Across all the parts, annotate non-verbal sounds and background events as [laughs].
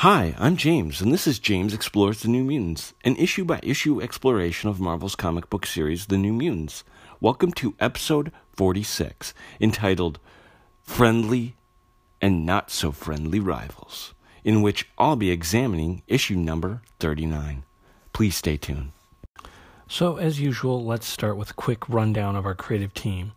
Hi, I'm James, and this is James Explores the New Mutants, an issue by issue exploration of Marvel's comic book series, The New Mutants. Welcome to episode 46, entitled Friendly and Not So Friendly Rivals, in which I'll be examining issue number 39. Please stay tuned. So, as usual, let's start with a quick rundown of our creative team.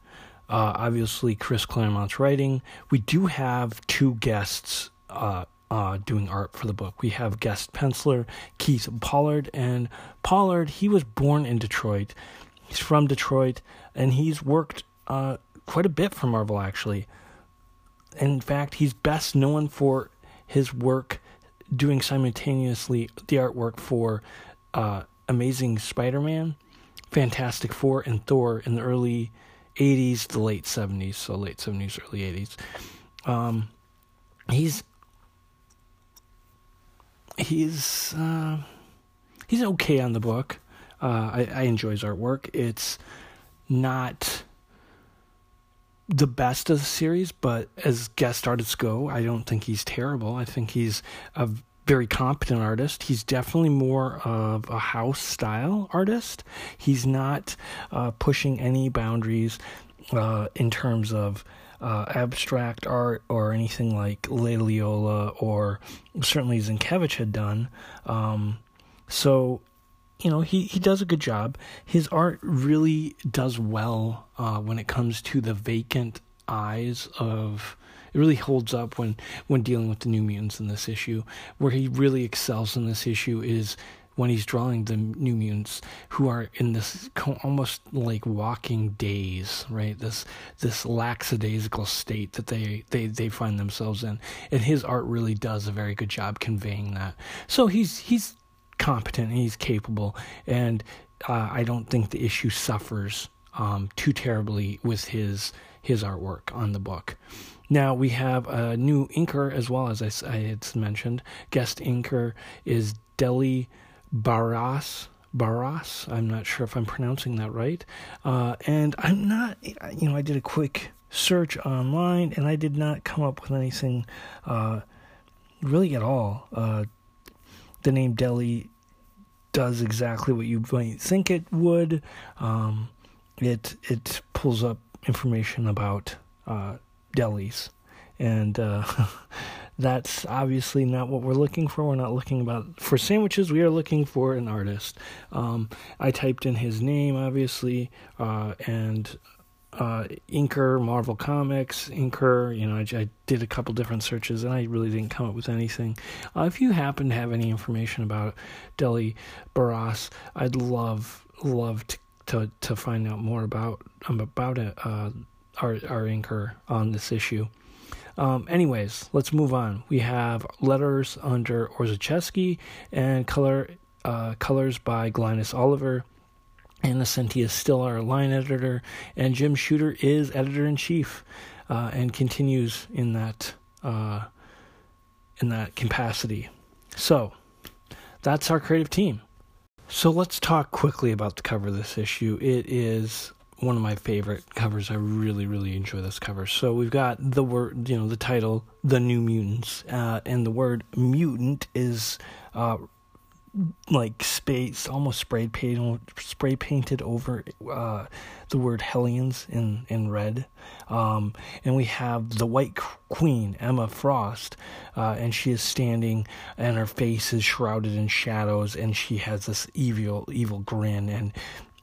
Uh, obviously, Chris Claremont's writing. We do have two guests uh, uh, doing art for the book. We have guest penciler Keith Pollard, and Pollard he was born in Detroit. He's from Detroit, and he's worked uh, quite a bit for Marvel actually. In fact, he's best known for his work doing simultaneously the artwork for uh, Amazing Spider-Man, Fantastic Four, and Thor in the early 80s, the late 70s, so late 70s, early 80s. Um, he's he's uh, he's okay on the book. Uh, I, I enjoy his artwork. It's not the best of the series, but as guest artists go, I don't think he's terrible. I think he's a very competent artist. He's definitely more of a house style artist. He's not uh, pushing any boundaries uh, in terms of uh, abstract art or anything like Leialoha or certainly Sienkiewicz had done. Um, so, you know, he, he does a good job. His art really does well uh, when it comes to the vacant eyes of. It really holds up when, when dealing with the New Mutants in this issue. Where he really excels in this issue is when he's drawing the new mutants who are in this almost like walking daze, right? This this lackadaisical state that they, they, they find themselves in, and his art really does a very good job conveying that. So he's he's competent, and he's capable, and uh, I don't think the issue suffers um, too terribly with his his artwork on the book. Now we have a new inker as well as I, I had mentioned. Guest inker is Deli Barras. Barras. I'm not sure if I'm pronouncing that right. Uh, and I'm not, you know, I did a quick search online and I did not come up with anything uh, really at all. Uh, the name Deli does exactly what you might think it would. Um, it it pulls up information about uh, delis, and uh, [laughs] that's obviously not what we're looking for. We're not looking about for sandwiches. We are looking for an artist. Um, I typed in his name, obviously, uh, and uh, Inker, Marvel Comics, Inker. You know, I, I, did a couple different searches, and I really didn't come up with anything. Uh, if you happen to have any information about Deli Barras, I'd love love to to, to find out more about um, about it. Uh, our our Inker on this issue. Um, anyways, let's move on. We have letters under Orzechowski and color uh, colors by Glynis Oliver. Anna is still our line editor, and Jim Shooter is editor in chief, uh, and continues in that uh, in that capacity. So that's our creative team. So let's talk quickly about the cover of this issue. It is one of my favorite covers. I really, really enjoy this cover. So we've got the word, you know, the title, "The New Mutants," uh, and the word "mutant" is uh, like space, almost spray painted, spray painted over uh, the word Hellions in in red. Um, and we have the White Queen, Emma Frost, uh, and she is standing, and her face is shrouded in shadows, and she has this evil, evil grin, and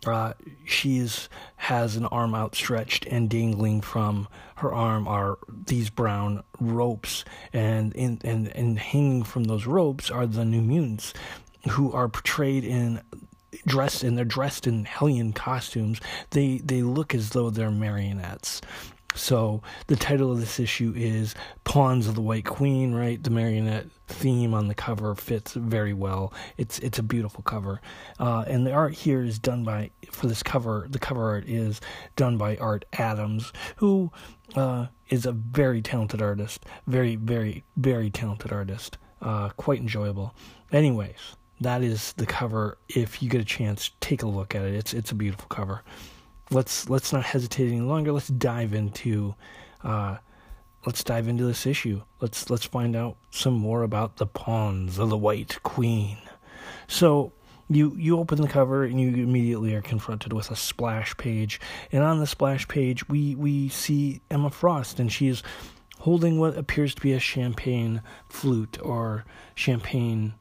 uh, she's has an arm outstretched and dangling from her arm are these brown ropes, and in and and hanging from those ropes are the New Mutants, who are portrayed in dressed and they're dressed in Hellion costumes. They they look as though they're marionettes. So the title of this issue is Pawns of the White Queen, right? The marionette theme on the cover fits very well. It's it's a beautiful cover, uh, and the art here is done by for this cover. The cover art is done by Art Adams, who uh, is a very talented artist, very very very talented artist. Uh, quite enjoyable. Anyways, that is the cover. If you get a chance, take a look at it. It's it's a beautiful cover let's let's not hesitate any longer. Let's dive into uh, let's dive into this issue. Let's let's find out some more about the pawns of the White Queen. So you you open the cover and you immediately are confronted with a splash page, and on the splash page we we see Emma Frost, and she is holding what appears to be a champagne flute or champagne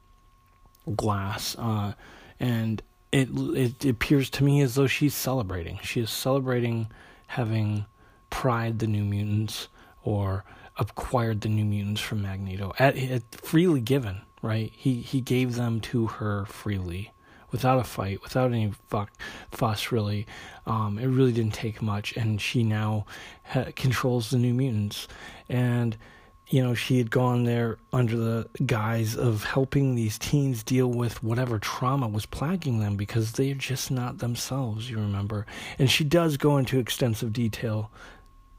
glass, uh, and it it appears to me as though she's celebrating. She is celebrating having pried the New Mutants or acquired the New Mutants from Magneto at, at freely given. Right? He he gave them to her freely without a fight, without any fuck, fuss, really. Um, it really didn't take much, and she now ha- controls the New Mutants. And, you know, she had gone there under the guise of helping these teens deal with whatever trauma was plaguing them because they're just not themselves, you remember. And she does go into extensive detail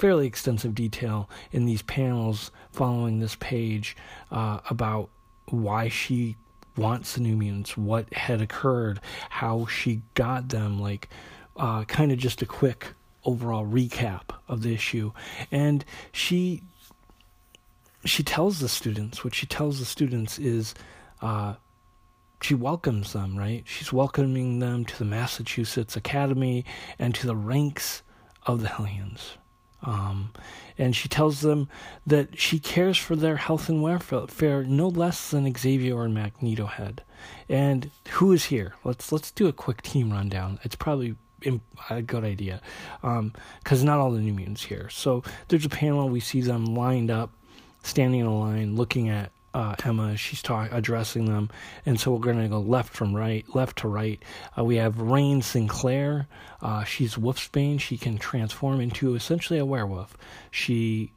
fairly extensive detail in these panels following this page uh, about why she wants the New Mutants, what had occurred, how she got them, like uh, kind of just a quick overall recap of the issue. And she she tells the students what she tells the students is uh, she welcomes them, right? She's welcoming them to the Massachusetts Academy and to the ranks of the Hellions. Um, and she tells them that she cares for their health and welfare no less than Xavier or Magneto had. And who is here? Let's let's do a quick team rundown. It's probably a good idea because um, not all the New Mutants here. So there's a panel. We see them lined up, standing in a line, looking at uh, Emma. She's talk, addressing them, and so we're going to go left from right, left to right. Uh, we have Rahne Sinclair. Uh, she's Wolfsbane. She can transform into essentially a werewolf. She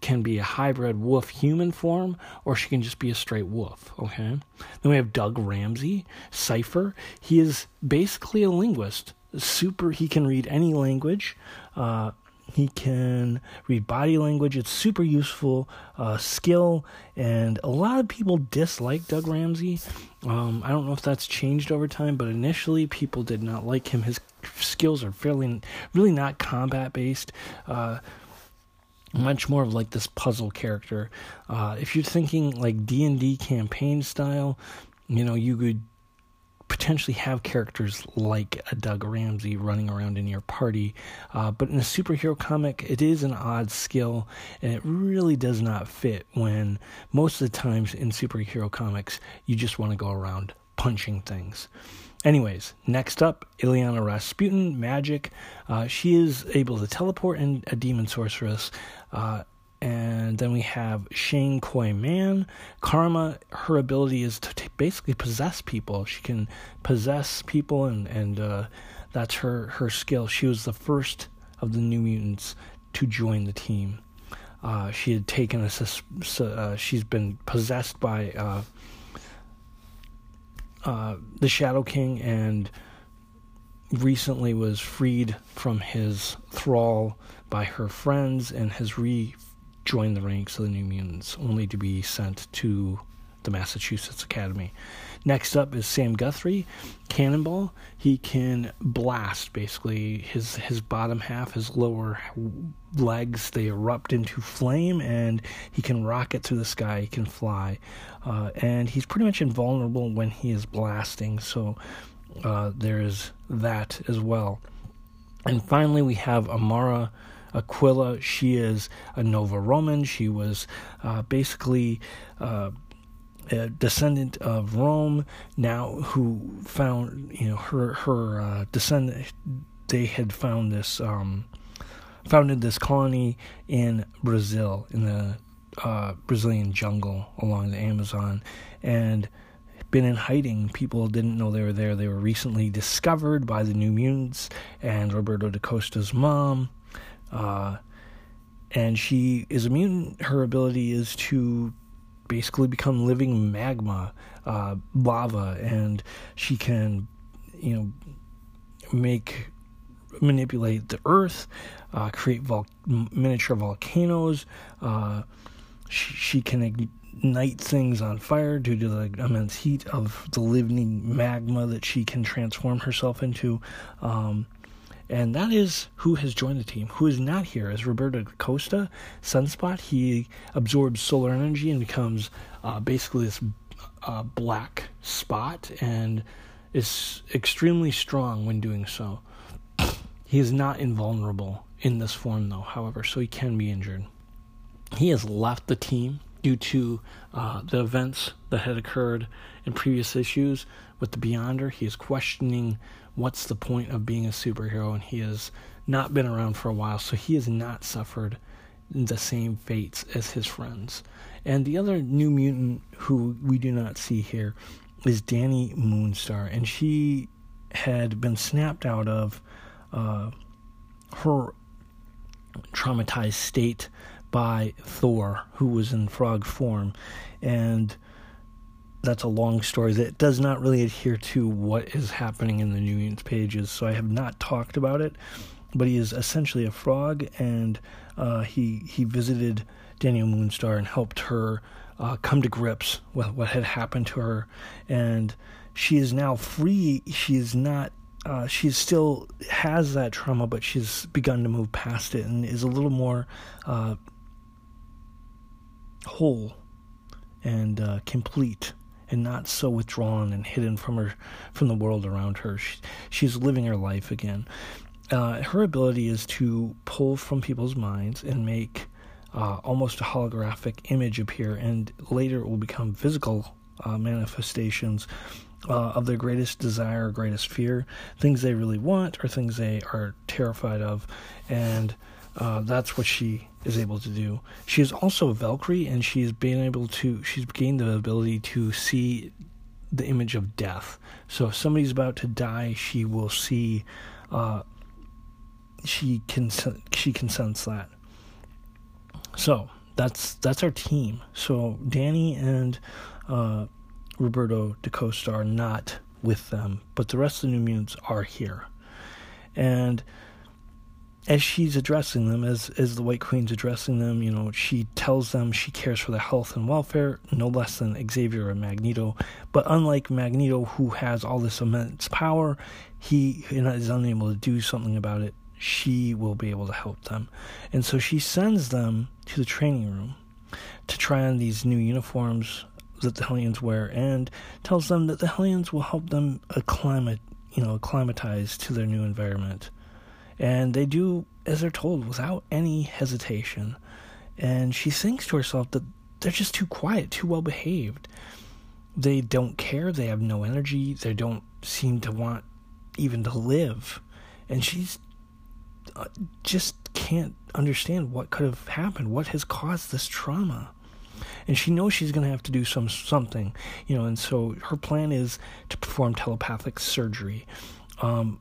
can be a hybrid wolf human form, or she can just be a straight wolf. Okay. Then we have Doug Ramsey, Cypher. He is basically a linguist. Super. He can read any language. Uh, he can read body language. It's super useful uh, skill, and a lot of people dislike Doug Ramsey. Um, I don't know if that's changed over time, but initially people did not like him. His skills are fairly, really not combat based. Uh, much more of like this puzzle character. Uh, if you're thinking like D and D campaign style, you know you could potentially have characters like a Doug Ramsey running around in your party. Uh, but in a superhero comic, it is an odd skill, and it really does not fit when most of the times in superhero comics, you just want to go around punching things. Anyways, next up, Illyana Rasputin, magic. Uh, she is able to teleport and a demon sorceress. Uh, and then we have Xi'an Coy Manh. Karma, her ability is to t- basically possess people. She can possess people, and and uh, that's her her skill. She was the first of the New Mutants to join the team. Uh, she had taken a. Uh, she's been possessed by uh, uh, the Shadow King, and recently was freed from his thrall by her friends, and has re join the ranks of the New Mutants, only to be sent to the Massachusetts Academy. Next up is Sam Guthrie, Cannonball. He can blast basically his his bottom half, his lower legs. They erupt into flame, and he can rocket through the sky. He can fly, uh, and he's pretty much invulnerable when he is blasting. So uh, there is that as well. And finally, we have Amara Aquila. She is a Nova Roman. She was uh, basically uh, a descendant of Rome. Now, who found you know her her uh, descendant? They had found this um, founded this colony in Brazil in the uh, Brazilian jungle along the Amazon, and been in hiding. People didn't know they were there. They were recently discovered by the New Mutants and Roberto da Costa's mom. Uh, and she is immune. Her ability is to basically become living magma, uh, lava, and she can, you know, make manipulate the earth, uh, create vol- miniature volcanoes. Uh, she, she, can ignite things on fire due to the immense heat of the living magma that she can transform herself into. Um, And that is who has joined the team. Who is not here is Roberto Costa, Sunspot. He absorbs solar energy and becomes uh, basically this uh, black spot and is extremely strong when doing so. He is not invulnerable in this form, though, however, so he can be injured. He has left the team due to uh, the events that had occurred in previous issues with the Beyonder. He is questioning what's the point of being a superhero, and he has not been around for a while, so he has not suffered the same fates as his friends. And the other new mutant who we do not see here is Dani Moonstar, and she had been snapped out of uh, her traumatized state by Thor, who was in frog form. And that's a long story that does not really adhere to what is happening in the New Mutants pages, so I have not talked about it. But he is essentially a frog, and uh, he he visited Daniel Moonstar and helped her uh, come to grips with what had happened to her, and she is now free. She is not uh, she still has that trauma, but she's begun to move past it and is a little more uh, whole and uh, complete, and not so withdrawn and hidden from her from the world around her. She, she's living her life again. Uh, her ability is to pull from people's minds and make uh, almost a holographic image appear, and later it will become physical uh, manifestations uh, of their greatest desire, greatest fear, things they really want, or things they are terrified of, and uh, that's what she is able to do. She is also a Valkyrie, and she's been able to. She's gained the ability to see the image of death. So if somebody's about to die, she will see. Uh, she can she can sense that. So that's that's our team. So Dani and uh, Roberto DaCosta are not with them, but the rest of the New Mutants are here. And as she's addressing them, as as the White Queen's addressing them, you know, she tells them she cares for their health and welfare, no less than Xavier and Magneto. But unlike Magneto, who has all this immense power, he is unable to do something about it. She will be able to help them, and so she sends them to the training room to try on these new uniforms that the Hellions wear and tells them that the Hellions will help them acclimate, you know, acclimatize to their new environment. And they do as they're told without any hesitation. And she thinks to herself that they're just too quiet, too well behaved. They don't care, they have no energy, they don't seem to want even to live. And she's uh, just can't understand what could have happened, what has caused this trauma and she knows she's going to have to do some something, you know. And so her plan is to perform telepathic surgery. Um,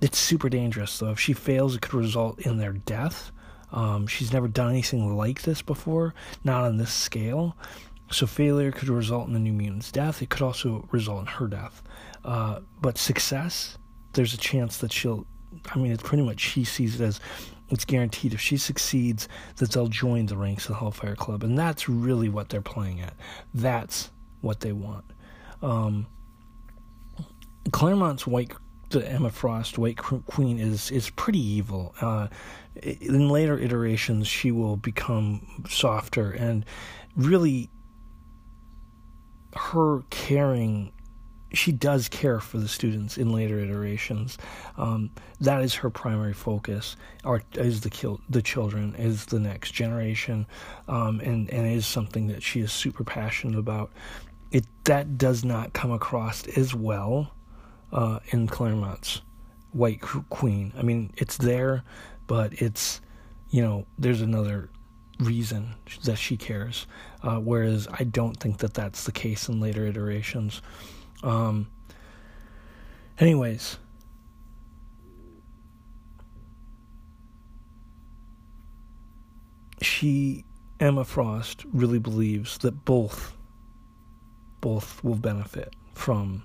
it's super dangerous, though. If she fails, it could result in their death. Um, she's never done anything like this before, not on this scale. So failure could result in the New Mutant's death. It could also result in her death. Uh, but success, there's a chance that she'll. I mean, it's pretty much she sees it as it's guaranteed if she succeeds that they'll join the ranks of the Hellfire Club, and that's really what they're playing at. That's what they want. Um, Claremont's White, the Emma Frost White Queen is is pretty evil. Uh, in later iterations, she will become softer and really her caring she does care for the students in later iterations. Um, that is her primary focus. Or is the kil- the children is the next generation, um, and and is something that she is super passionate about. It that does not come across as well uh, in Claremont's White Queen. I mean, it's there, but it's you know there's another reason that she cares. Uh, whereas I don't think that that's the case in later iterations. Um, anyways, she, Emma Frost, really believes that both both will benefit from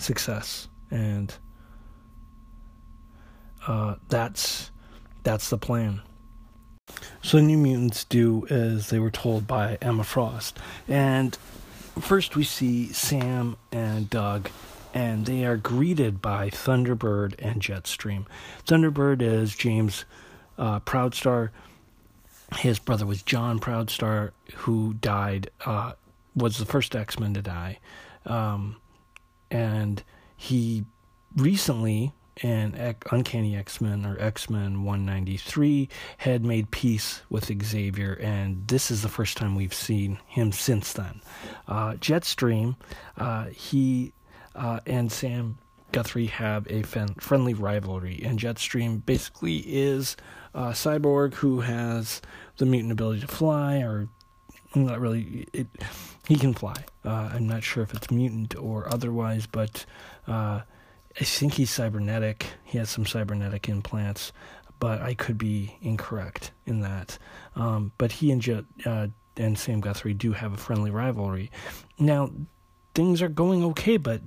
success, and uh, that's that's the plan. So the New Mutants do as they were told by Emma Frost, and first we see Sam and Doug and they are greeted by Thunderbird and Jetstream. Thunderbird is James uh, Proudstar. His brother was John Proudstar, who died, uh, was the first X Men to die. Um, and he recently in Uncanny X Men or X Men 193 had made peace with Xavier, and this is the first time we've seen him since then. Uh, Jetstream, uh, he uh, and Sam Guthrie have a fen- friendly rivalry, and Jetstream basically is a cyborg who has the mutant ability to fly, or not really. It, he can fly. Uh, I'm not sure if it's mutant or otherwise, but uh, I think he's cybernetic. He has some cybernetic implants, but I could be incorrect in that. Um, but he and Jet, uh, and Sam Guthrie do have a friendly rivalry. Now, things are going okay, but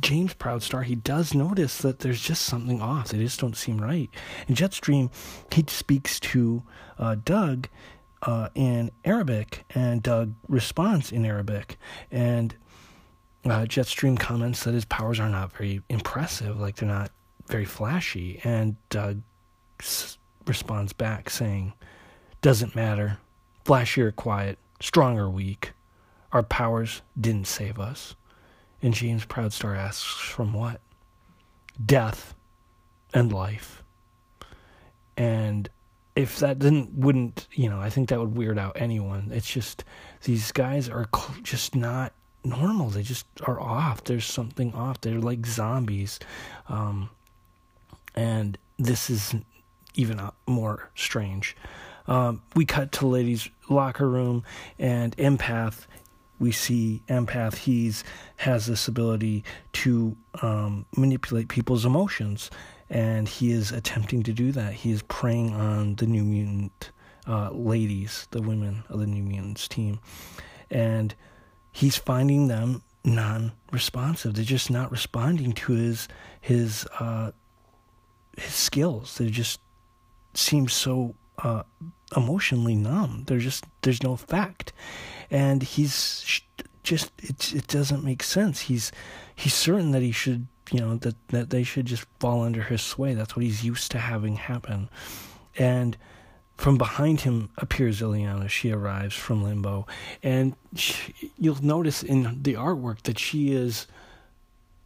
James Proudstar, he does notice that there's just something off. They just don't seem right. In Jetstream, he speaks to uh, Doug uh, in Arabic, and Doug responds in Arabic. And uh, Jetstream comments that his powers are not very impressive, like they're not very flashy. And Doug s- responds back saying, Doesn't matter. Flashy or quiet, strong or weak. Our powers didn't save us. And James Proudstar asks, From what? Death and life. And if that didn't, wouldn't, you know, I think that would weird out anyone. It's just, these guys are just not normal. They just are off. There's something off. They're like zombies. Um, and this is even more strange. Um, we cut to ladies' locker room, and empath we see empath he's has this ability to um, manipulate people's emotions and he is attempting to do that. He is preying on the new mutant uh, ladies the women of the new mutants team. And he's finding them non-responsive. They're just not responding to his his uh, his skills. They just seem so uh, emotionally numb. There's just there's no effect, and he's just it it doesn't make sense. He's he's certain that he should you know that that they should just fall under his sway. That's what he's used to having happen, and. From behind him appears Illyana. She arrives from limbo, and she, you'll notice in the artwork that she is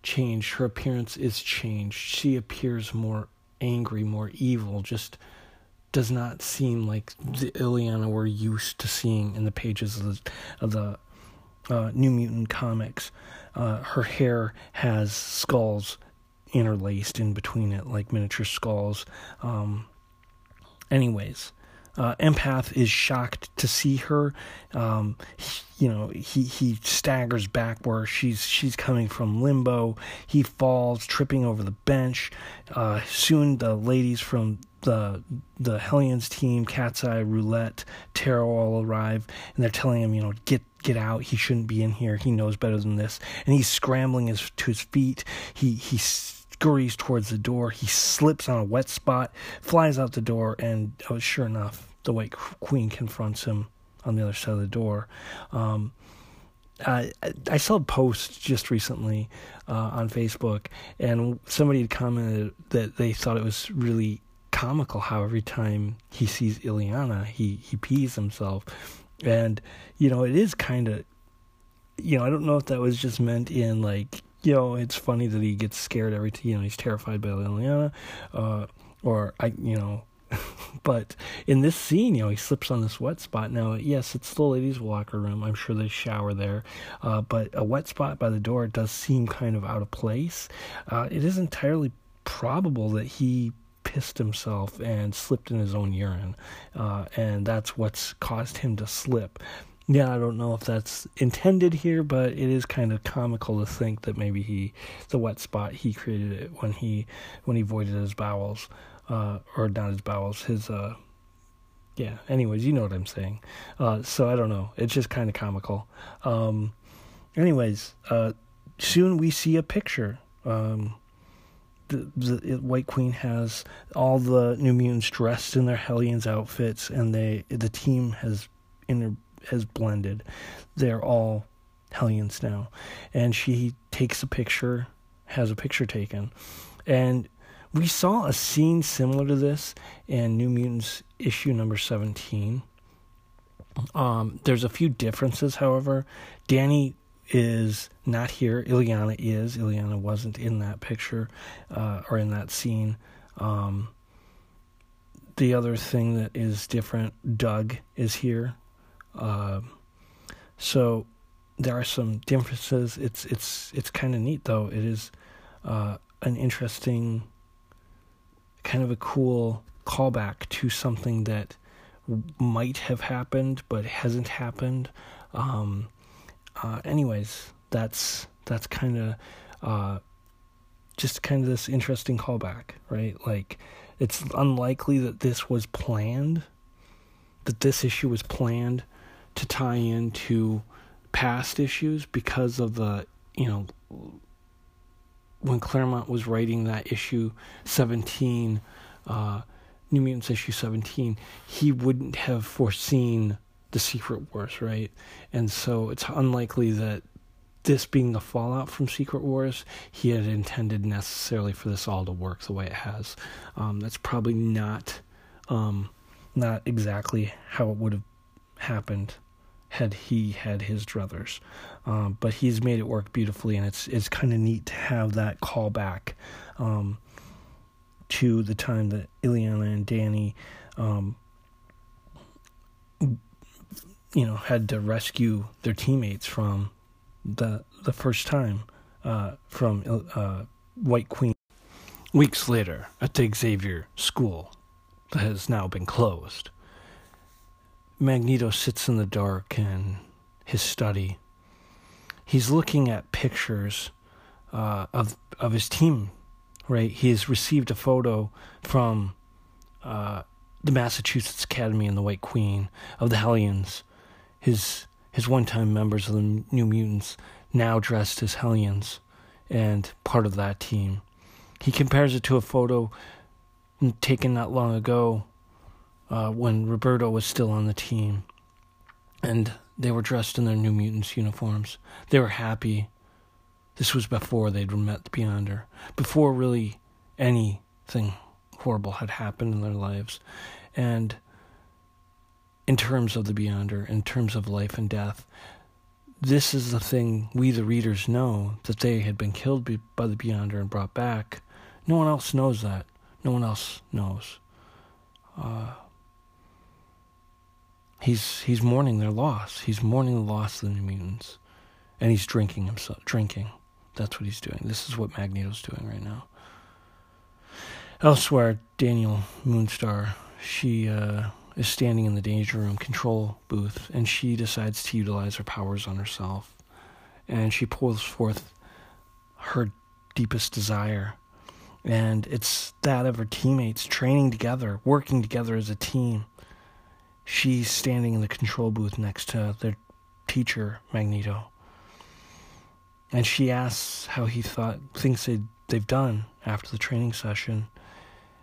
changed. Her appearance is changed. She appears more angry, more evil, just does not seem like the Illyana we're used to seeing in the pages of the, of the uh, New Mutant comics. Uh, her hair has skulls interlaced in between it, like miniature skulls. Um, anyways, uh, empath is shocked to see her. Um, he, you know, he he staggers back where she's she's coming from limbo. He falls, tripping over the bench. Uh, soon, the ladies from the the Hellions team, Catseye, Roulette, Tarot all arrive, and they're telling him, you know, get get out. He shouldn't be in here. He knows better than this. And he's scrambling his, to his feet. He he scurries towards the door. He slips on a wet spot, flies out the door, and oh, sure enough, the White Queen confronts him on the other side of the door. Um, I, I saw a post just recently uh, on Facebook, and somebody had commented that they thought it was really comical how every time he sees Illyana, he he pees himself, and you know it is kind of, you know, I don't know if that was just meant in like, you know, it's funny that he gets scared every time, you know, he's terrified by Illyana, uh, or I, you know. [laughs] but in this scene, you know, he slips on this wet spot. Now, yes, it's the ladies' locker room. I'm sure they shower there. Uh, but a wet spot by the door does seem kind of out of place. Uh, it is entirely probable that he pissed himself and slipped in his own urine, uh, and that's what's caused him to slip. Yeah, I don't know if that's intended here, but it is kind of comical to think that maybe he, the wet spot, he created it when he when he voided his bowels, uh, or not his bowels, his uh, yeah. Anyways, you know what I'm saying. Uh, so I don't know. It's just kind of comical. Um, anyways, uh, soon we see a picture. Um, the, the White Queen has all the New Mutants dressed in their Hellions outfits, and they the team has inter, has blended. They're all Hellions now, and she takes a picture has a picture taken. And we saw a scene similar to this in New Mutants issue number 17. Um, there's a few differences, however. Dani is not here. Illyana is. Illyana wasn't in that picture uh, or in that scene. Um, the other thing that is different, Doug is here. Uh, so there are some differences. It's it's it's kind of neat though. It is uh, an interesting, kind of a cool callback to something that might have happened but hasn't happened. Um, uh, anyways, that's that's kind of uh, just kind of this interesting callback, right? Like, it's unlikely that this was planned, that this issue was planned to tie into past issues because of the, you know, when Claremont was writing that issue 17, uh, New Mutants issue 17, he wouldn't have foreseen the Secret Wars, right? And so it's unlikely that this being the fallout from Secret Wars, he had intended necessarily for this all to work the way it has. Um, that's probably not um, not exactly how it would have happened had he had his druthers. Um, but he's made it work beautifully, and it's it's kind of neat to have that callback um, to the time that Illyana and Dani um, you know, had to rescue their teammates from the the first time uh, from uh, White Queen. Weeks later, at the Xavier School, that has now been closed, Magneto sits in the dark in his study. He's looking at pictures uh, of of his team. Right, he has received a photo from uh, the Massachusetts Academy and the White Queen of the Hellions his his one-time members of the New Mutants now dressed as Hellions and part of that team. He compares it to a photo taken not long ago uh, when Roberto was still on the team, and they were dressed in their New Mutants uniforms. They were happy. This was before they'd met the Beyonder, before really anything horrible had happened in their lives, and in terms of the Beyonder, in terms of life and death. This is the thing we, the readers, know that they had been killed by the Beyonder and brought back. No one else knows that. No one else knows. Uh, he's he's mourning their loss. He's mourning the loss of the New Mutants, and he's drinking himself. Drinking. That's what he's doing. This is what Magneto's doing right now. Elsewhere, Daniel Moonstar, she uh, is standing in the danger room control booth and she decides to utilize her powers on herself. And she pulls forth her deepest desire. And it's that of her teammates training together, working together as a team. She's standing in the control booth next to their teacher, Magneto. And she asks how he thought thinks they they've done after the training session.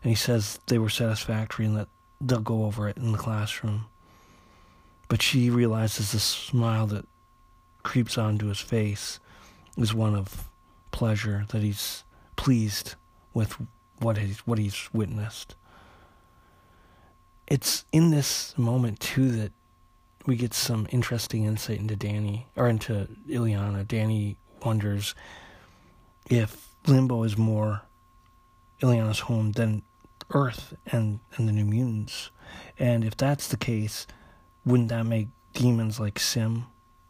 And he says they were satisfactory and that they'll go over it in the classroom. But she realizes the smile that creeps onto his face is one of pleasure, that he's pleased with what he's, what he's witnessed. It's in this moment, too, that we get some interesting insight into Dani, or into Illyana. Dani wonders if Limbo is more Illyana's home than Earth and, and the New Mutants. And if that's the case, wouldn't that make demons like S'ym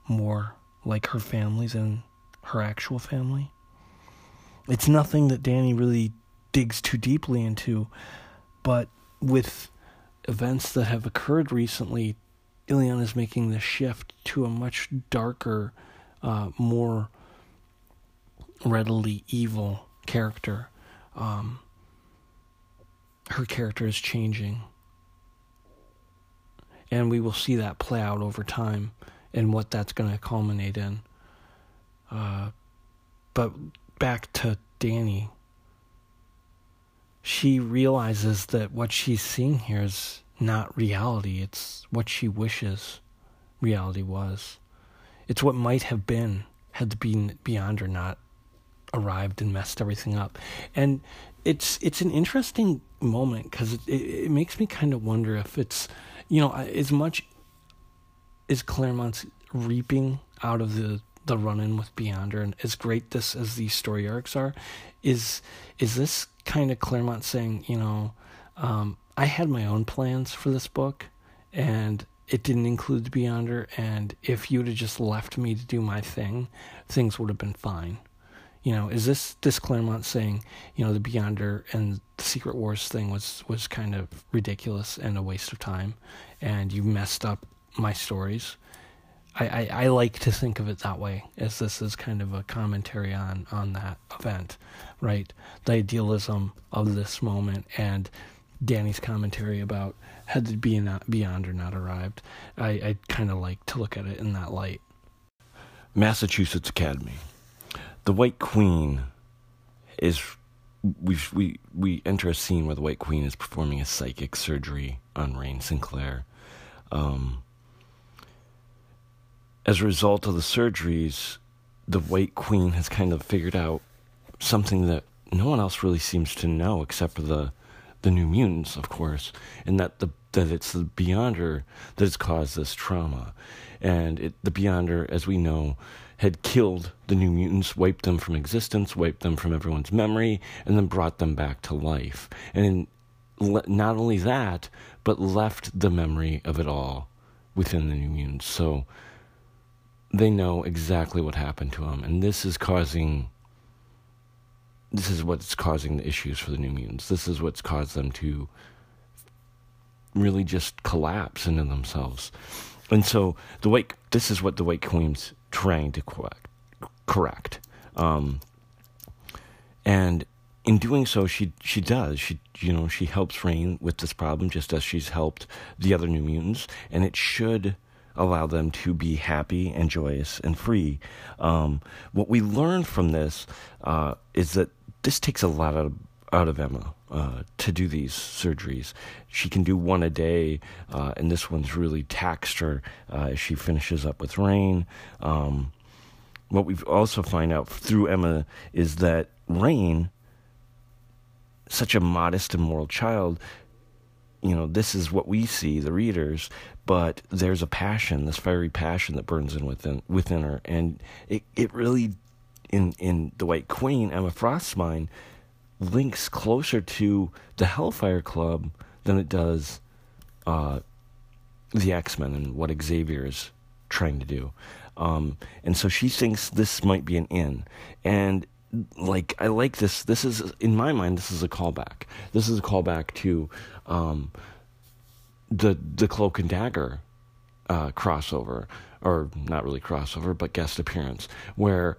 more like her family than her actual family? It's nothing that Dani really digs too deeply into, but with events that have occurred recently, Illyana is making the shift to a much darker, uh, more readily evil character. Um, her character is changing. And we will see that play out over time and what that's going to culminate in. Uh, but back to Dani. She realizes that what she's seeing here is not reality, it's what she wishes reality was. It's what might have been had the Beyonder not arrived and messed everything up. And it's it's an interesting moment because it, it, it makes me kind of wonder if it's you know as much as Claremont's reaping out of the the run in with Beyonder and as great this as these story arcs are, is is this kind of Claremont saying, you know, um, I had my own plans for this book and it didn't include Beyonder and if you'd have just left me to do my thing, things would have been fine. You know, is this this Claremont saying, you know, the Beyonder and the Secret Wars thing was was kind of ridiculous and a waste of time and you messed up my stories I, I, I, like to think of it that way, as this is kind of a commentary on, on that event, right? The idealism of this moment and Dani's commentary about had the Beyonder not arrived. I, I kind of like to look at it in that light. Massachusetts Academy. The White Queen is we we we enter a scene where the White Queen is performing a psychic surgery on Rahne Sinclair. Um, as a result of the surgeries, the White Queen has kind of figured out something that no one else really seems to know except for the the New Mutants, of course, and that the that it's the Beyonder that has caused this trauma, and it, the Beyonder, as we know, had killed the New Mutants, wiped them from existence, wiped them from everyone's memory, and then brought them back to life, and not only that, but left the memory of it all within the New Mutants. So they know exactly what happened to them, and this is causing. This is what's causing the issues for the New Mutants. This is what's caused them to really just collapse into themselves. And so the white, this is what the White Queen's trying to correct. correct. Um, and in doing so, she she does. She you know she helps Rahne with this problem just as she's helped the other New Mutants, and it should allow them to be happy and joyous and free. Um, what we learn from this uh, is that this takes a lot out of, out of Emma uh, to do these surgeries. She can do one a day, uh, and this one's really taxed her uh, as she finishes up with Rahne. Um, what we've also find out through Emma is that Rahne, such a modest and moral child, you know, this is what we see, the readers, but there's a passion, this fiery passion that burns in within within her, and it it really, in in the White Queen, Emma Frost's mind, links closer to the Hellfire Club than it does uh, the X Men and what Xavier is trying to do. Um, and so she thinks this might be an in, and like I like this. This is in my mind. This is a callback. This is a callback to um, the the Cloak and Dagger uh, crossover, or not really crossover, but guest appearance, where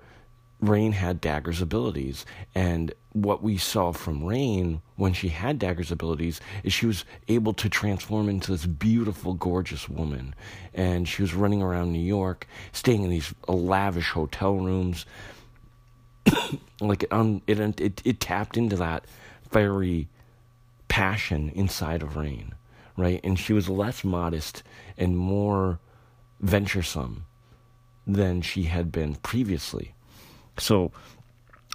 Rahne had Dagger's abilities, and what we saw from Rahne when she had Dagger's abilities is she was able to transform into this beautiful, gorgeous woman, and she was running around New York, staying in these lavish hotel rooms. [coughs] like it, um, it, it, it tapped into that fiery passion inside of Rahne, right? And she was less modest and more venturesome than she had been previously. So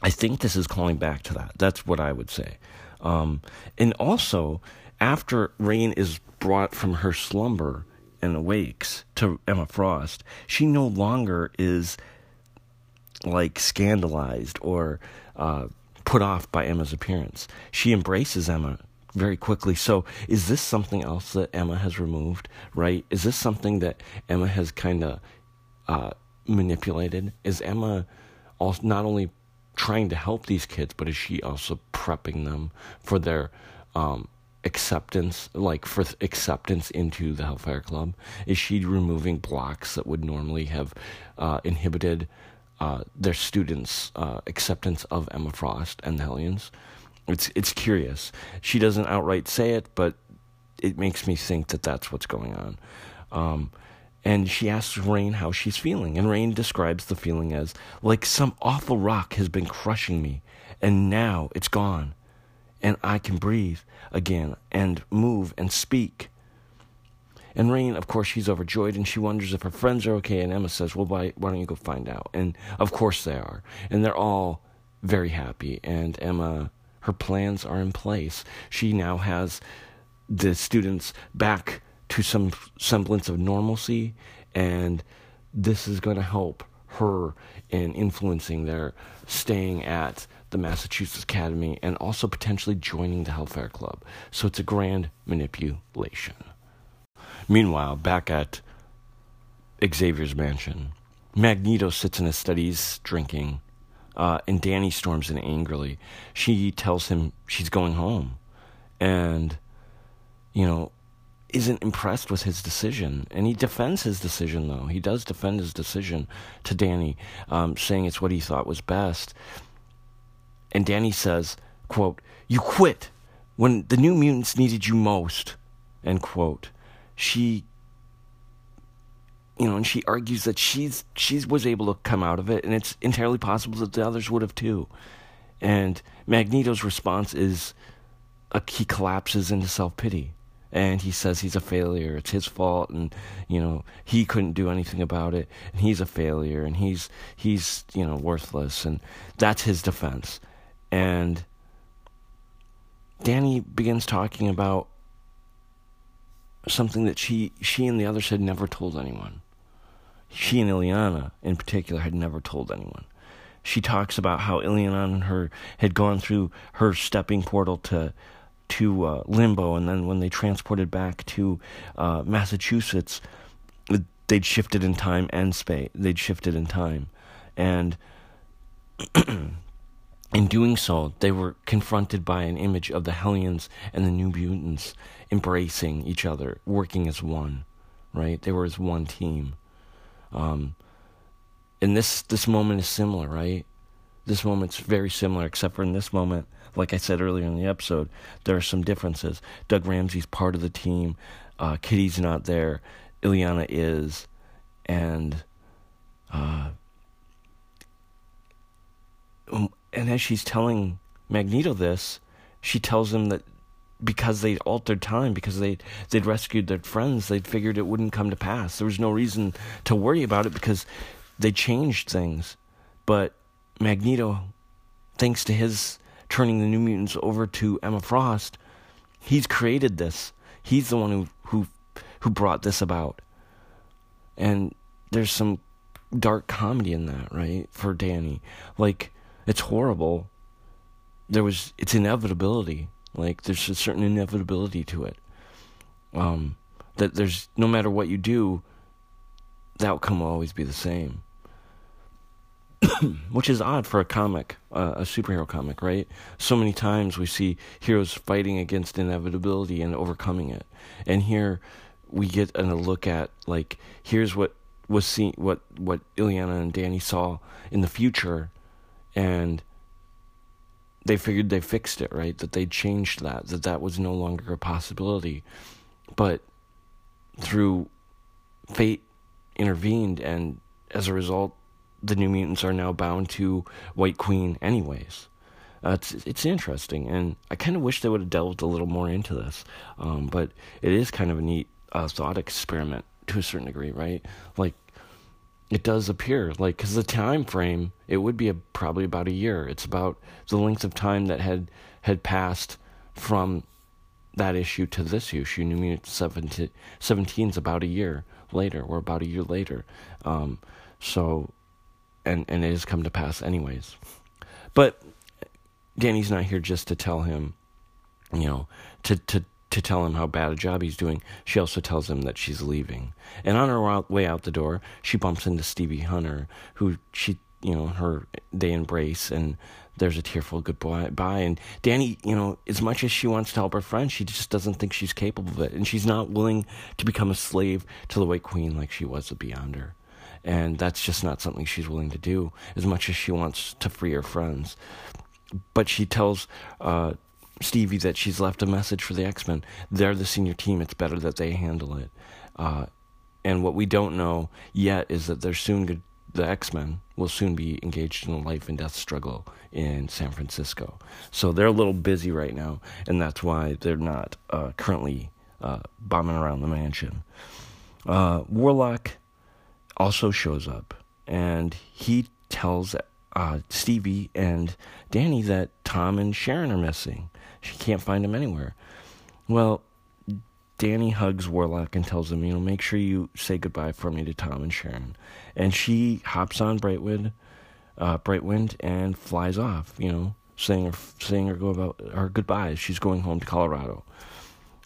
I think this is calling back to that. That's what I would say. Um, and also, after Rahne is brought from her slumber and awakes to Emma Frost, she no longer is like scandalized or uh, put off by Emma's appearance. She embraces Emma very quickly. So, is this something else that Emma has removed? Right? Is this something that Emma has kind of uh, manipulated? Is Emma also not only trying to help these kids, but is she also prepping them for their um, acceptance, like for acceptance into the Hellfire Club? Is she removing blocks that would normally have uh, inhibited uh, their students' uh, acceptance of Emma Frost and the Hellions? It's it's curious. She doesn't outright say it, but it makes me think that that's what's going on. Um, and she asks Rahne how she's feeling, and Rahne describes the feeling as like some awful rock has been crushing me, and now it's gone, and I can breathe again and move and speak. And Rahne, of course, she's overjoyed and she wonders if her friends are okay. And Emma says, Well, why, why don't you go find out? And of course they are. And they're all very happy, and Emma, her plans are in place. She now has the students back to some semblance of normalcy, and this is going to help her in influencing their staying at the Massachusetts Academy and also potentially joining the Hellfire Club. So it's a grand manipulation. Meanwhile, back at Xavier's mansion, Magneto sits in his studies drinking, uh, and Dani storms in angrily. She tells him she's going home, and, you know, isn't impressed with his decision. And he defends his decision, though. He does defend his decision to Dani, um, saying it's what he thought was best. And Dani says, quote, You quit when the New Mutants needed you most, end quote. She you know, and she argues that she's she was able to come out of it, and it's entirely possible that the others would have too. And Magneto's response is, uh, he collapses into self pity, and he says he's a failure. It's his fault, and you know he couldn't do anything about it, and he's a failure, and he's he's you know worthless, and that's his defense. And Dani begins talking about something that she she and the others had never told anyone. She and Illyana, in particular, had never told anyone. She talks about how Illyana and her had gone through her stepping portal to to uh, Limbo, and then when they transported back to uh, Massachusetts, they'd shifted in time and space. They'd shifted in time, and [clears throat] in doing so, they were confronted by an image of the Hellions and the New Mutants embracing each other, working as one, right? They were as one team. Um, and this this moment is similar, right? This moment's very similar, except for in this moment, like I said earlier in the episode, there are some differences. Doug Ramsey's part of the team. Uh, Kitty's not there. Illyana is, and uh, um, and as she's telling Magneto this, she tells him that because they'd altered time, because they they'd rescued their friends, they'd figured it wouldn't come to pass. There was no reason to worry about it because they changed things. But Magneto, thanks to his turning the New Mutants over to Emma Frost, he's created this. He's the one who who who brought this about. And there's some dark comedy in that, right? For Dani. Like it's horrible. There was it's inevitability. Like there's a certain inevitability to it. Um, that there's no matter what you do, the outcome will always be the same. [coughs] Which is odd for a comic, uh, a superhero comic, right? So many times we see heroes fighting against inevitability and overcoming it, and here we get a look at like here's what was seen, what what Illyana and Dani saw in the future, and they figured they fixed it, right? That they changed that, that that was no longer a possibility. But through fate intervened, and as a result, the New Mutants are now bound to White Queen, anyways. Uh, it's it's interesting, and I kind of wish they would have delved a little more into this. Um, but it is kind of a neat uh, thought experiment to a certain degree, right? Like it does appear like because the time frame it would be a, probably about a year it's about the length of time that had had passed from that issue to this issue new Mutants 17 is about a year later or about a year later um, so and and it has come to pass anyways but Dani's not here just to tell him you know to to to tell him how bad a job he's doing, she also tells him that she's leaving. And on her way out the door, she bumps into Stevie Hunter, who she, you know, her, they embrace and there's a tearful goodbye. Bye. And Dani, you know, as much as she wants to help her friend, she just doesn't think she's capable of it. And she's not willing to become a slave to the White Queen like she was a Beyonder. And that's just not something she's willing to do as much as she wants to free her friends. But she tells uh, Stevie that she's left a message for the X Men. They're the senior team. It's better that they handle it. Uh, and what we don't know yet is that they're soon good, the X Men will soon be engaged in a life and death struggle in San Francisco. So they're a little busy right now, and that's why they're not uh, currently uh, bombing around the mansion. Uh, Warlock also shows up, and he tells uh, Stevie and Dani that Tom and Sharon are missing. She can't find them anywhere. Well, Dani hugs Warlock and tells him, you know, make sure you say goodbye for me to Tom and Sharon. And she hops on Brightwood, uh, Brightwind and flies off, you know, saying her, saying her go about her goodbyes. She's going home to Colorado.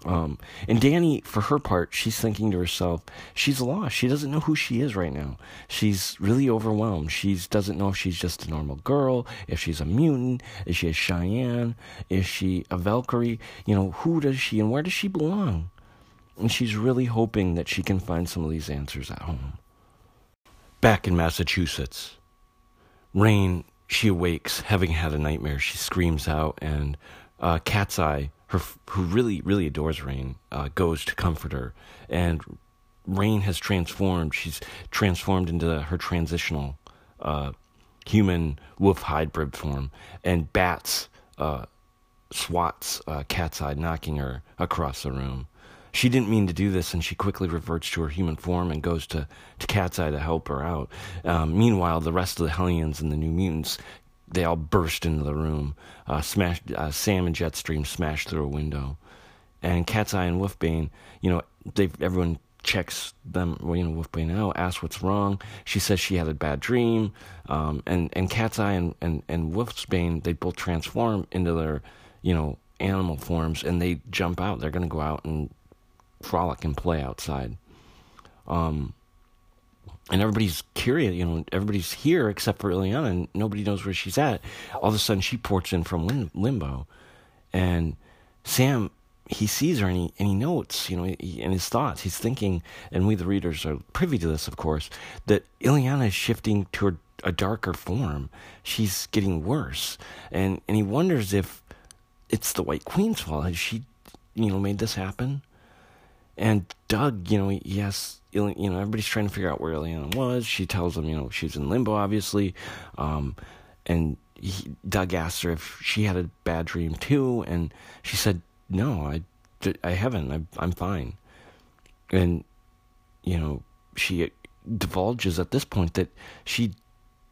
Um, and Dani, for her part, she's thinking to herself, she's lost. She doesn't know who she is right now. She's really overwhelmed. She doesn't know if she's just a normal girl, if she's a mutant, is she a Cheyenne, is she a Valkyrie? You know, who does she and where does she belong? And she's really hoping that she can find some of these answers at home. Back in Massachusetts, Rahne, she awakes, having had a nightmare. She screams out, and uh, Catseye, her, who really, really adores Rahne, uh, goes to comfort her. And Rahne has transformed. She's transformed into her transitional uh, human wolf hybrid form. And Bats uh, swats uh, Catseye, knocking her across the room. She didn't mean to do this, and she quickly reverts to her human form and goes to, to Catseye to help her out. Um, meanwhile, the rest of the Hellions and the New Mutants they all burst into the room. Uh, uh, Sam and Jetstream smashed through a window, and Catseye and Wolfbane, you know, they everyone checks them, you know, Wolfbane out, asks what's wrong. She says she had a bad dream, um, and and Catseye and and and Wolfsbane, they both transform into their, you know, animal forms, and they jump out. They're gonna go out and frolic and play outside. Um, and everybody's curious, you know, everybody's here except for Illyana, and nobody knows where she's at. All of a sudden, she ports in from lim- limbo, and Sam he sees her and he and he notes, you know, he, in his thoughts, he's thinking, and we the readers are privy to this, of course, that Illyana is shifting toward a darker form. She's getting worse, and and he wonders if it's the White Queen's fault. Has she, you know, made this happen? And Doug, you know, yes, you know, everybody's trying to figure out where Illyana was. She tells them, you know, she's in limbo, obviously. Um, and he, Doug asks her if she had a bad dream too, and she said, "No, I, I haven't. I, I'm fine." And you know, she divulges at this point that she,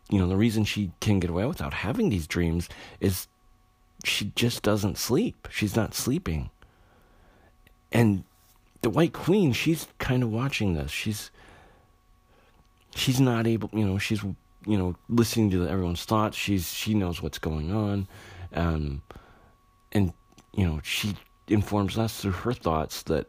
you know, the reason she can get away without having these dreams is she just doesn't sleep. She's not sleeping, and the White Queen, she's kind of watching this. She's she's not able, you know, she's you know listening to everyone's thoughts. She's she knows what's going on, um, and you know she informs us through her thoughts that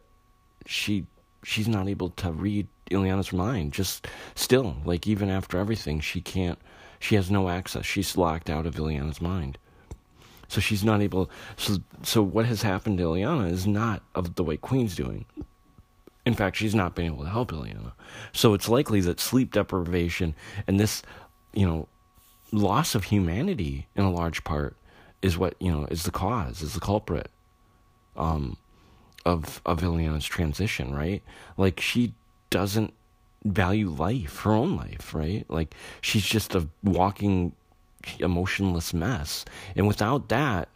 she she's not able to read Illyana's mind. Just still, like even after everything, she can't. She has no access. She's locked out of Illyana's mind. So she's not able. So, so what has happened to Illyana is not of the way Queen's doing. In fact, she's not been able to help Illyana. So it's likely that sleep deprivation and this, you know, loss of humanity in a large part is what you know is the cause, is the culprit, um, of of Illyana's transition. Right? Like she doesn't value life, her own life. Right? Like she's just a walking emotionless mess. And without that,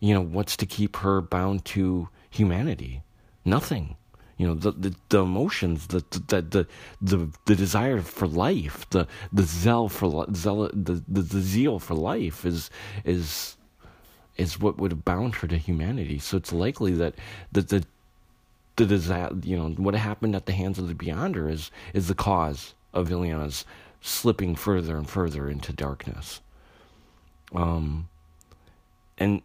you know, what's to keep her bound to humanity? Nothing. You know, the the, the emotions, the, the the the the desire for life, the the zeal for zeal, the, the the zeal for life is is is what would have bound her to humanity. So it's likely that that the the desire, you know, what happened at the hands of the Beyonder is is the cause of Illyana's slipping further and further into darkness. Um, and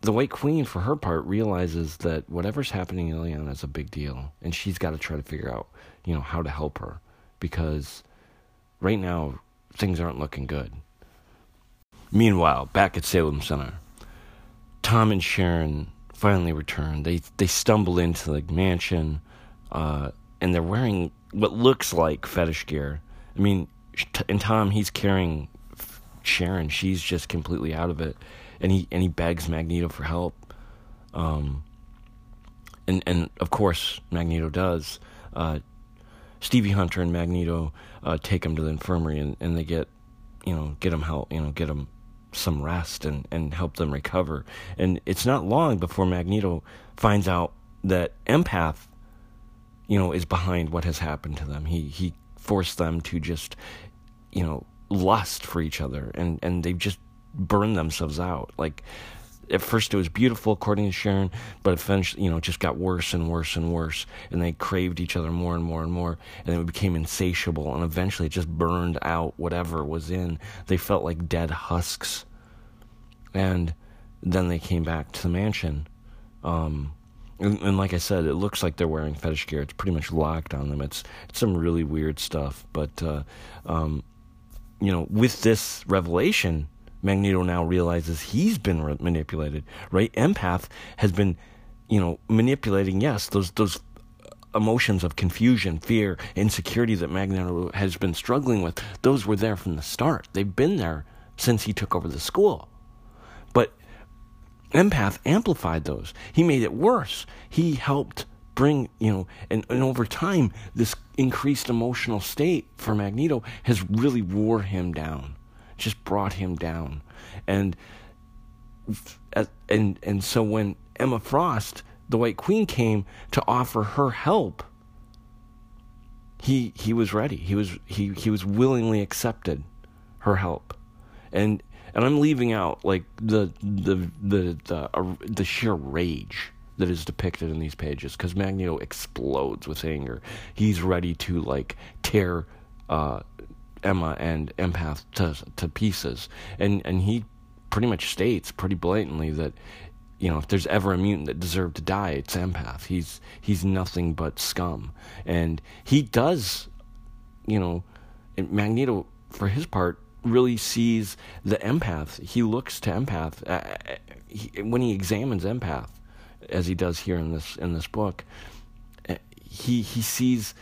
the White Queen, for her part, realizes that whatever's happening to Illyana is a big deal, and she's got to try to figure out, you know, how to help her because right now things aren't looking good. Meanwhile, back at Salem Center, Tom and Sharon finally return. They they stumble into the mansion, uh, and they're wearing what looks like fetish gear. I mean, and Tom he's carrying Sharon, she's just completely out of it, and he and he begs Magneto for help. Um, and and of course Magneto does. Uh, Stevie Hunter and Magneto uh, take him to the infirmary, and, and they get, you know, get him help, you know, get him some rest and, and help them recover. And it's not long before Magneto finds out that Empath, you know, is behind what has happened to them. He he forced them to just, you know, lust for each other, and and they just burned themselves out. Like at first it was beautiful according to Sharon, but eventually, you know, it just got worse and worse and worse, and they craved each other more and more and more, and it became insatiable, and eventually it just burned out whatever was in. They felt like dead husks, and then they came back to the mansion. Um, and, and, like I said, it looks like they're wearing fetish gear. It's pretty much locked on them. It's, it's some really weird stuff, but uh, um, you know, with this revelation Magneto now realizes he's been re- manipulated, right? Empath has been, you know, manipulating. Yes, those those uh, emotions of confusion, fear, insecurity that Magneto has been struggling with. Those were there from the start. They've been there since he took over the school. But Empath amplified those. He made it worse. He helped bring, you know, and, and over time, this increased emotional state for Magneto has really wore him down just brought him down. And and and so when Emma Frost, the White Queen, came to offer her help, he he was ready. He was he he was willingly accepted her help, and and I'm leaving out like the the the the, uh, the sheer rage that is depicted in these pages because Magneto explodes with anger. He's ready to like tear uh, Emma and Empath to to pieces, and and he pretty much states pretty blatantly that you know if there's ever a mutant that deserved to die, it's Empath. He's he's nothing but scum, and he does, you know, Magneto for his part really sees the empath. He looks to empath uh, he, when he examines empath, as he does here in this in this book. Uh, he he sees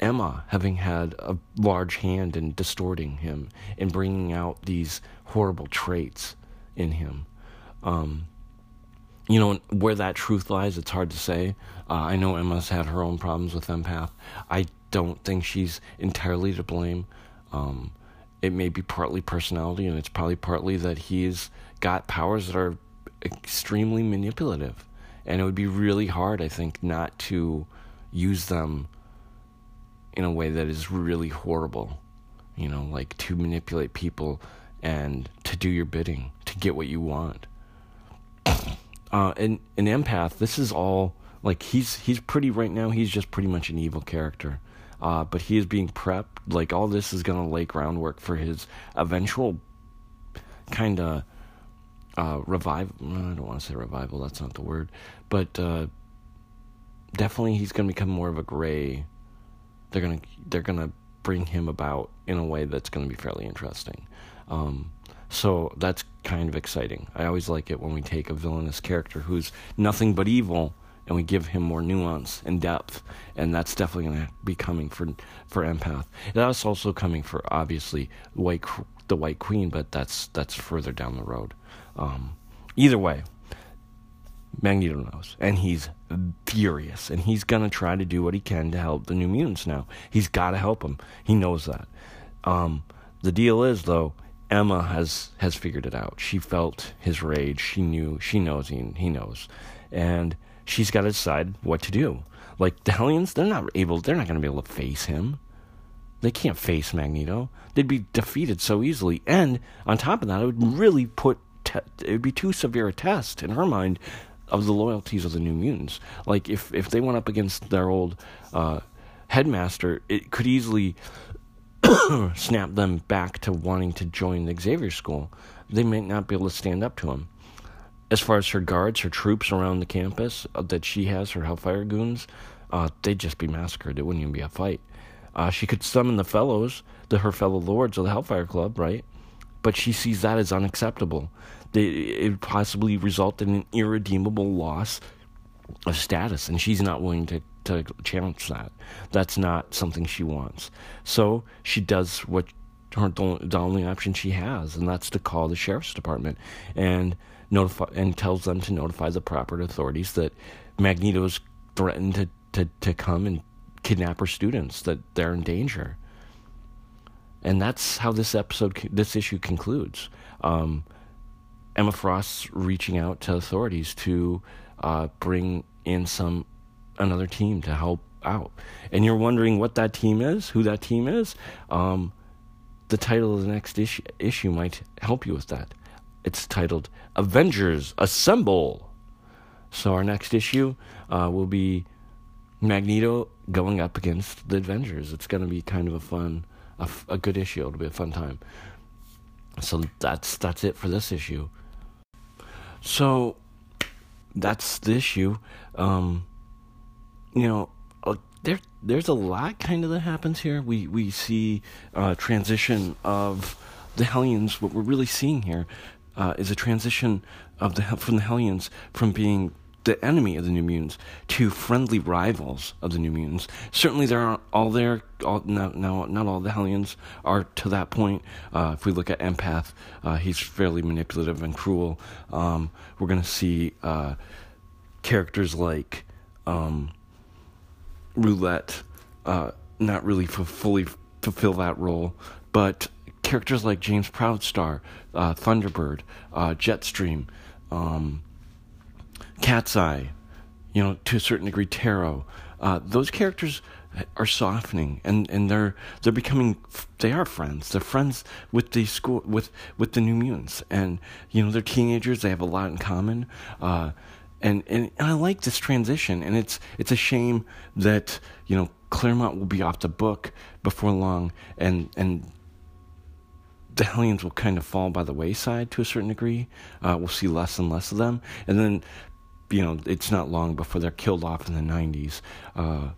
Emma having had a large hand in distorting him and bringing out these horrible traits in him. Um, you know, where that truth lies, it's hard to say. Uh, I know Emma's had her own problems with empath. I don't think she's entirely to blame. Um, it may be partly personality, and it's probably partly that he's got powers that are extremely manipulative. And it would be really hard, I think, not to use them in a way that is really horrible. You know, like to manipulate people and to do your bidding, to get what you want. [coughs] Uh, and an empath, this is all like he's he's pretty right now. He's just pretty much an evil character, uh, but he is being prepped. Like all this is gonna lay groundwork for his eventual kind of uh, revival. I don't want to say revival. That's not the word, but uh, definitely he's gonna become more of a gray they're gonna they're gonna bring him about in a way that's gonna be fairly interesting. Um, so that's kind of exciting. I always like it when we take a villainous character who's nothing but evil and we give him more nuance and depth, and that's definitely going to be coming for for empath. That's also coming for obviously white the White Queen, but that's that's further down the road. Um, either way, Magneto knows, and he's furious, and he's gonna try to do what he can to help the New Mutants. Now he's got to help them. He knows that. Um, the deal is, though, Emma has has figured it out. She felt his rage. She knew. She knows. He he knows, and she's got to decide what to do. Like the Hellions, they're not able. They're not going to be able to face him. They can't face Magneto. They'd be defeated so easily. And on top of that, it would really put. Te- it would be too severe a test in her mind of the loyalties of the New Mutants. Like if if they went up against their old uh, headmaster, it could easily [coughs] snap them back to wanting to join the Xavier School. They might not be able to stand up to him. As far as her guards, her troops around the campus uh, that she has, her Hellfire goons, uh, they'd just be massacred. It wouldn't even be a fight. Uh, she could summon the fellows, the her fellow lords of the Hellfire Club, right? But she sees that as unacceptable it would possibly result in an irredeemable loss of status, and she's not willing to, to challenge that. That's not something she wants. So she does what her the only option she has, and that's to call the sheriff's department and notify and tells them to notify the proper authorities that Magneto's threatened to, to, to come and kidnap her students, that they're in danger. And that's how this episode, this issue concludes. Um, Emma Frost's reaching out to authorities to uh, bring in some another team to help out. And you're wondering what that team is, who that team is. Um, the title of the next issue, issue might help you with that. It's titled Avengers Assemble. So our next issue uh, will be Magneto going up against the Avengers. It's going to be kind of a fun, a, a good issue. It'll be a fun time. So that's that's it for this issue. So that's the issue. Um, you know, uh, there there's a lot kind of that happens here. We we see uh, transition of the Hellions. What we're really seeing here uh, is a transition of the from the Hellions from being the enemy of the New Mutants to friendly rivals of the New Mutants. Certainly, there aren't all there. All, now, not all the Hellions are to that point. Uh, if we look at Empath, uh, he's fairly manipulative and cruel. Um, we're going to see uh, characters like um, Roulette uh, not really fully fulfill that role, but characters like James Proudstar, uh, Thunderbird, uh, Jetstream. Um, Catseye, you know, to a certain degree, Tarot. Uh, those characters are softening, and, and they're they're becoming they are friends. They're friends with the school with with the New Mutants, and you know they're teenagers. They have a lot in common. Uh, and, and and I like this transition, and it's it's a shame that you know Claremont will be off the book before long, and and the Hellions will kind of fall by the wayside to a certain degree. Uh, we'll see less and less of them, and then you know, it's not long before they're killed off in the 90s, uh,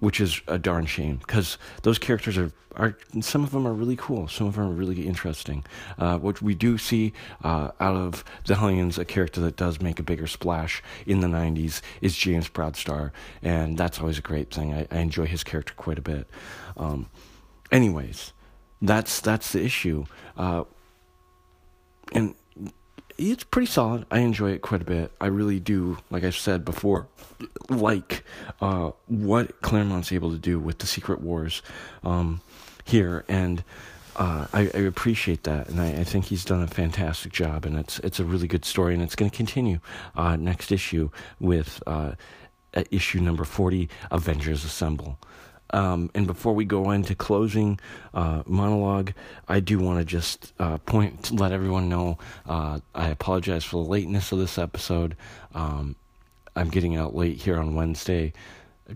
which is a darn shame because those characters are, are, some of them are really cool, some of them are really interesting. Uh, what we do see uh, out of the Hellions, a character that does make a bigger splash in the 90s is James Proudstar, and that's always a great thing. I, I enjoy his character quite a bit. Um, anyways, that's that's the issue. Uh, and it's pretty solid. I enjoy it quite a bit. I really do, like I said before, like uh, what Claremont's able to do with the Secret Wars um, here, and uh, I, I, appreciate that, and I, I, think he's done a fantastic job, and it's it's a really good story, and it's going to continue uh, next issue with uh, issue number forty, Avengers Assemble. Um, and before we go into closing uh, monologue, I do want to just uh, point, let everyone know uh, I apologize for the lateness of this episode. Um, I'm getting out late here on Wednesday,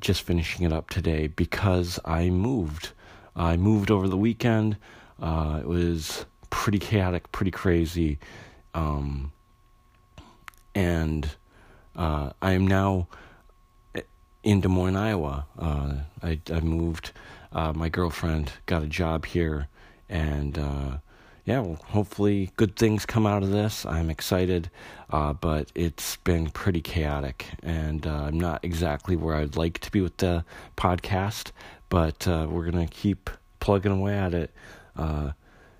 just finishing it up today because I moved. I moved over the weekend. Uh, it was pretty chaotic, pretty crazy. Um, and uh, I am now in Des Moines, Iowa. Uh, I, I moved. Uh, my girlfriend got a job here, and uh, yeah, well, hopefully good things come out of this. I'm excited, uh, but it's been pretty chaotic, and uh, I'm not exactly where I'd like to be with the podcast. But uh, we're gonna keep plugging away at it.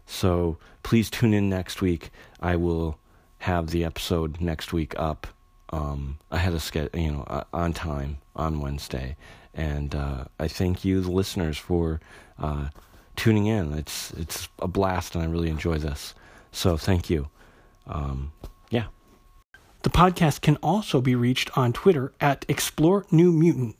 so please tune in next week. I will have the episode next week up um, had a schedule, you know, uh, on time on Wednesday. And uh, I thank you, the listeners, for uh, tuning in. It's it's a blast, and I really enjoy this. So thank you. Um, yeah. The podcast can also be reached on Twitter at Explore New Mutant,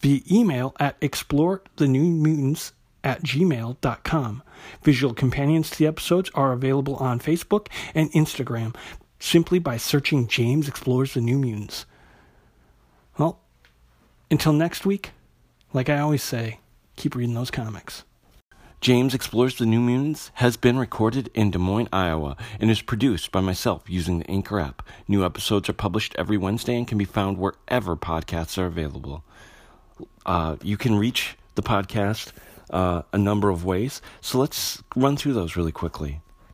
via email at explore the new mutants at gmail.com. Visual companions to the episodes are available on Facebook and Instagram simply by searching James Explores the New Mutants. Well, until next week, like I always say, keep reading those comics. James Explores the New Mutants has been recorded in Des Moines, Iowa, and is produced by myself using the Anchor app. New episodes are published every Wednesday and can be found wherever podcasts are available. Uh, you can reach the podcast uh, a number of ways, so let's run through those really quickly.